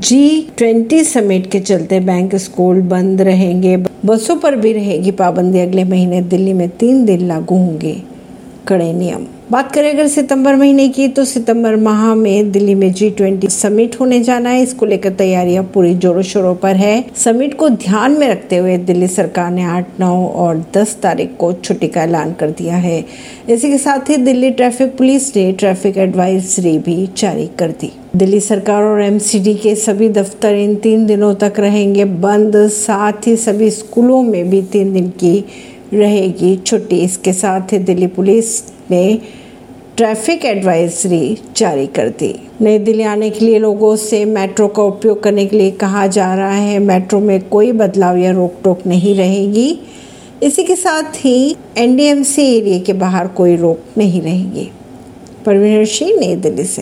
G twenty summit के चलते bank school बंद रहेंगे। बसों पर भी रहेगी पाबंदी। अगले महीने दिल्ली में तीन दिन लागू होंगे कड़े नियम। बात करें अगर सितंबर महीने की तो सितंबर माह में दिल्ली में जी ट्वेंटी समिट होने जाना है। इसको लेकर तैयारियाँ पूरी जोरों शोरों पर है। समिट को ध्यान में रखते हुए दिल्ली सरकार ने 8, 9 और 10 तारीख को छुट्टी का ऐलान कर दिया है। इसी के साथ ही दिल्ली ट्रैफ़िक पुलिस ने ट्रैफ़िक एडवाइजरी भी जारी कर दी। दिल्ली सरकार और एमसीडी के सभी दफ्तर इन तीन दिनों तक रहेंगे बंद, साथ ही सभी स्कूलों में भी तीन दिन की रहेगी छुट्टी। इसके साथ ही दिल्ली पुलिस ने ट्रैफ़िक एडवाइजरी जारी कर दी। नई दिल्ली आने के लिए लोगों से मेट्रो का उपयोग करने के लिए कहा जा रहा है। मेट्रो में कोई बदलाव या रोक टोक नहीं रहेगी। इसी के साथ ही एनडीएमसी एरिया के बाहर कोई रोक नहीं रहेगी। परवीन सिंह, नई दिल्ली से।